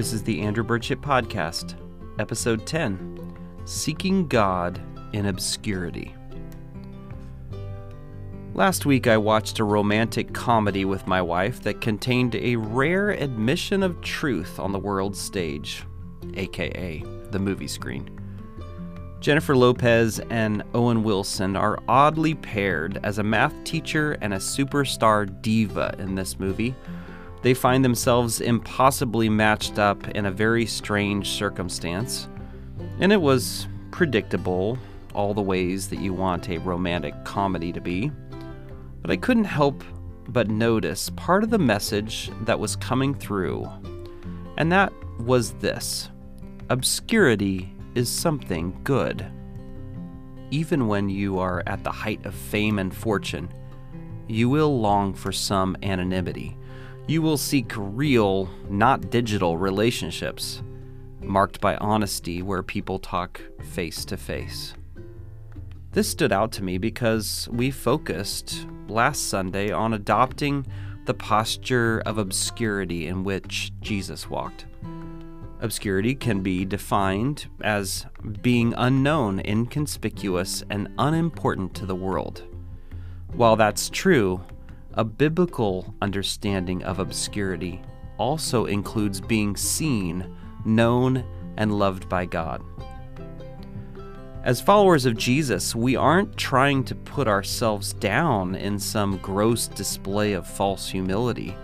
This is the Andrew Burchett Podcast, Episode 10 Seeking God in Obscurity. Last week, I watched a romantic comedy with my wife that contained a rare admission of truth on the world stage, aka the movie screen. Jennifer Lopez and Owen Wilson are oddly paired as a math teacher and a superstar diva in this movie. They find themselves impossibly matched up in a very strange circumstance, and it was predictable all the ways that you want a romantic comedy to be. But I couldn't help but notice part of the message that was coming through, and that was this obscurity is something good. Even when you are at the height of fame and fortune, you will long for some anonymity. You will seek real, not digital relationships, marked by honesty where people talk face to face. This stood out to me because we focused last Sunday on adopting the posture of obscurity in which Jesus walked. Obscurity can be defined as being unknown, inconspicuous, and unimportant to the world. While that's true, a biblical understanding of obscurity also includes being seen, known, and loved by God. As followers of Jesus, we aren't trying to put ourselves down in some gross display of false humility.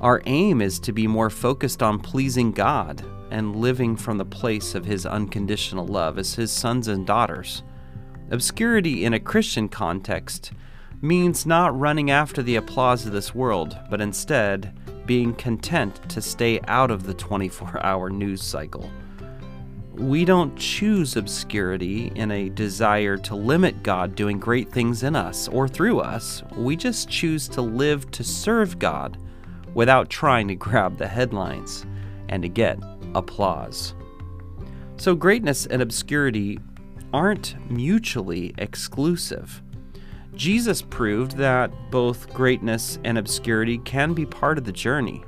Our aim is to be more focused on pleasing God and living from the place of His unconditional love as His sons and daughters. Obscurity in a Christian context means not running after the applause of this world, but instead being content to stay out of the 24 hour news cycle. We don't choose obscurity in a desire to limit God doing great things in us or through us. We just choose to live to serve God without trying to grab the headlines and to get applause. So, greatness and obscurity aren't mutually exclusive. Jesus proved that both greatness and obscurity can be part of the journey,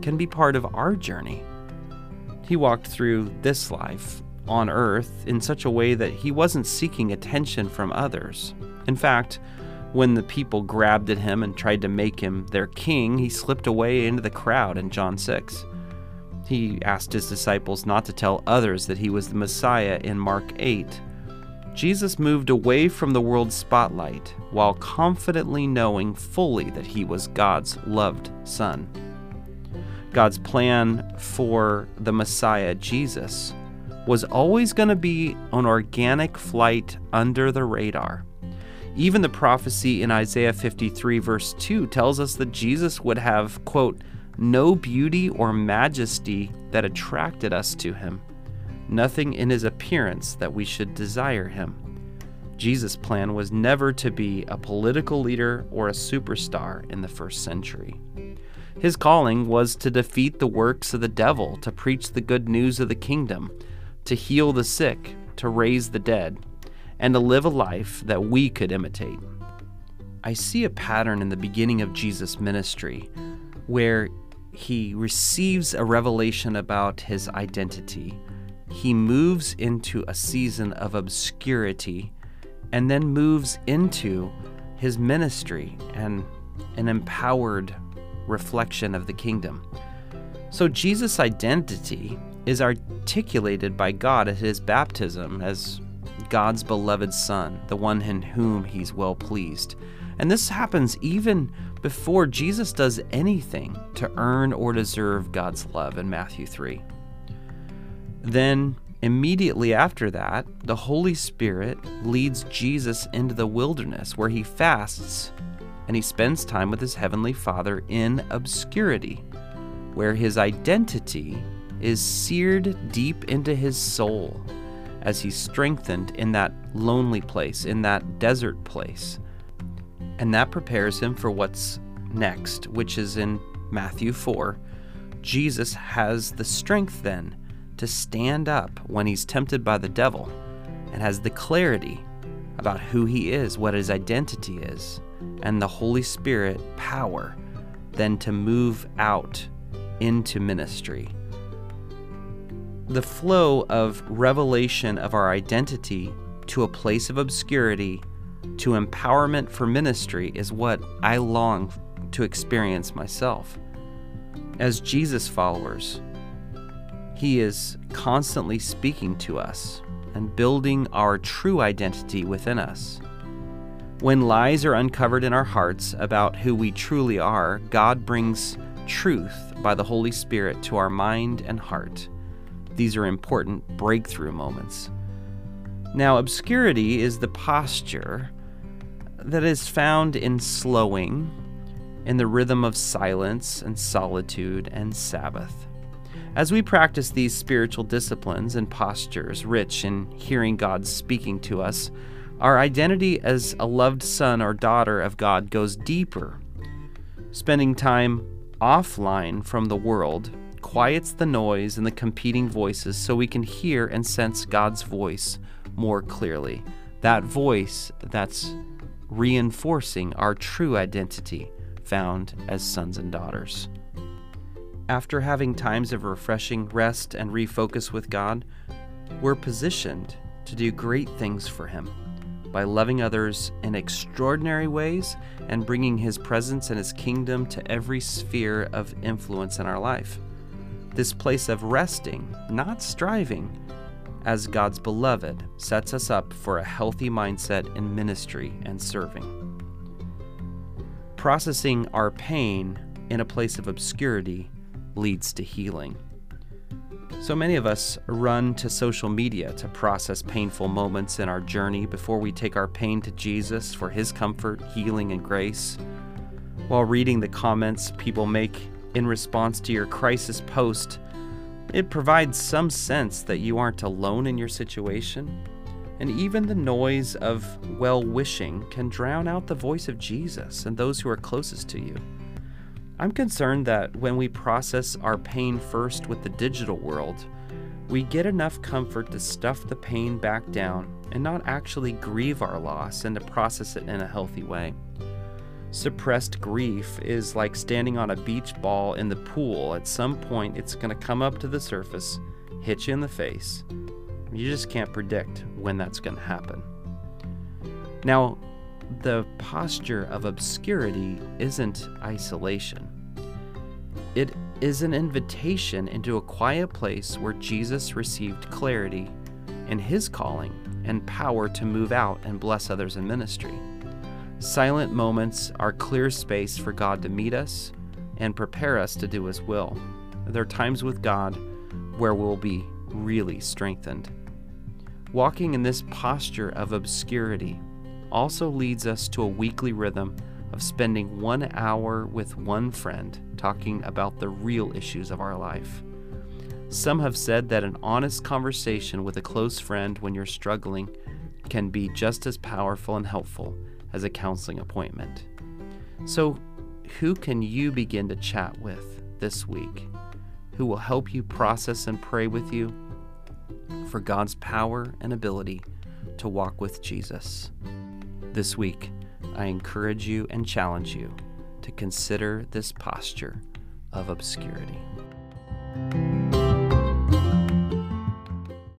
can be part of our journey. He walked through this life on earth in such a way that he wasn't seeking attention from others. In fact, when the people grabbed at him and tried to make him their king, he slipped away into the crowd in John 6. He asked his disciples not to tell others that he was the Messiah in Mark 8. Jesus moved away from the world's spotlight while confidently knowing fully that he was God's loved Son. God's plan for the Messiah, Jesus, was always going to be an organic flight under the radar. Even the prophecy in Isaiah 53, verse 2, tells us that Jesus would have, quote, no beauty or majesty that attracted us to him, nothing in his appearance that we should desire him. Jesus' plan was never to be a political leader or a superstar in the first century. His calling was to defeat the works of the devil, to preach the good news of the kingdom, to heal the sick, to raise the dead, and to live a life that we could imitate. I see a pattern in the beginning of Jesus' ministry where he receives a revelation about his identity. He moves into a season of obscurity and then moves into his ministry and an empowered reflection of the kingdom. So Jesus' identity is articulated by God at his baptism as God's beloved Son, the one in whom he's well pleased. And this happens even before Jesus does anything to earn or deserve God's love in Matthew 3. Then, immediately after that, the Holy Spirit leads Jesus into the wilderness where he fasts and he spends time with his heavenly Father in obscurity, where his identity is seared deep into his soul as he's strengthened in that lonely place, in that desert place and that prepares him for what's next, which is in Matthew 4. Jesus has the strength then to stand up when he's tempted by the devil and has the clarity about who he is, what his identity is, and the Holy Spirit power then to move out into ministry The flow of revelation of our identity to a place of obscurity to empowerment for ministry is what I long to experience myself. As Jesus followers, He is constantly speaking to us and building our true identity within us. When lies are uncovered in our hearts about who we truly are, God brings truth by the Holy Spirit to our mind and heart. These are important breakthrough moments. Now, obscurity is the posture that is found in slowing, in the rhythm of silence and solitude and Sabbath. As we practice these spiritual disciplines and postures rich in hearing God speaking to us, our identity as a loved son or daughter of God goes deeper. Spending time offline from the world quiets the noise and the competing voices so we can hear and sense God's voice more clearly. That voice that's reinforcing our true identity found as sons and daughters. After having times of refreshing rest and refocus with God, we're positioned to do great things for Him by loving others in extraordinary ways and bringing His presence and His kingdom to every sphere of influence in our life. This place of resting, not striving, as God's beloved sets us up for a healthy mindset in ministry and serving. Processing our pain in a place of obscurity leads to healing. So many of us run to social media to process painful moments in our journey before we take our pain to Jesus for his comfort, healing, and grace. While reading the comments people make in response to your crisis post, it provides some sense that you aren't alone in your situation. And even the noise of well wishing can drown out the voice of Jesus and those who are closest to you. I'm concerned that when we process our pain first with the digital world, we get enough comfort to stuff the pain back down and not actually grieve our loss and to process it in a healthy way. Suppressed grief is like standing on a beach ball in the pool. At some point, it's going to come up to the surface, hit you in the face. You just can't predict when that's going to happen. Now, the posture of obscurity isn't isolation, it is an invitation into a quiet place where Jesus received clarity in his calling and power to move out and bless others in ministry. Silent moments are clear space for God to meet us and prepare us to do His will. There are times with God where we'll be really strengthened. Walking in this posture of obscurity also leads us to a weekly rhythm of spending one hour with one friend talking about the real issues of our life. Some have said that an honest conversation with a close friend when you're struggling can be just as powerful and helpful as a counseling appointment. So, who can you begin to chat with this week? Who will help you process and pray with you for God's power and ability to walk with Jesus? This week, I encourage you and challenge you to consider this posture of obscurity.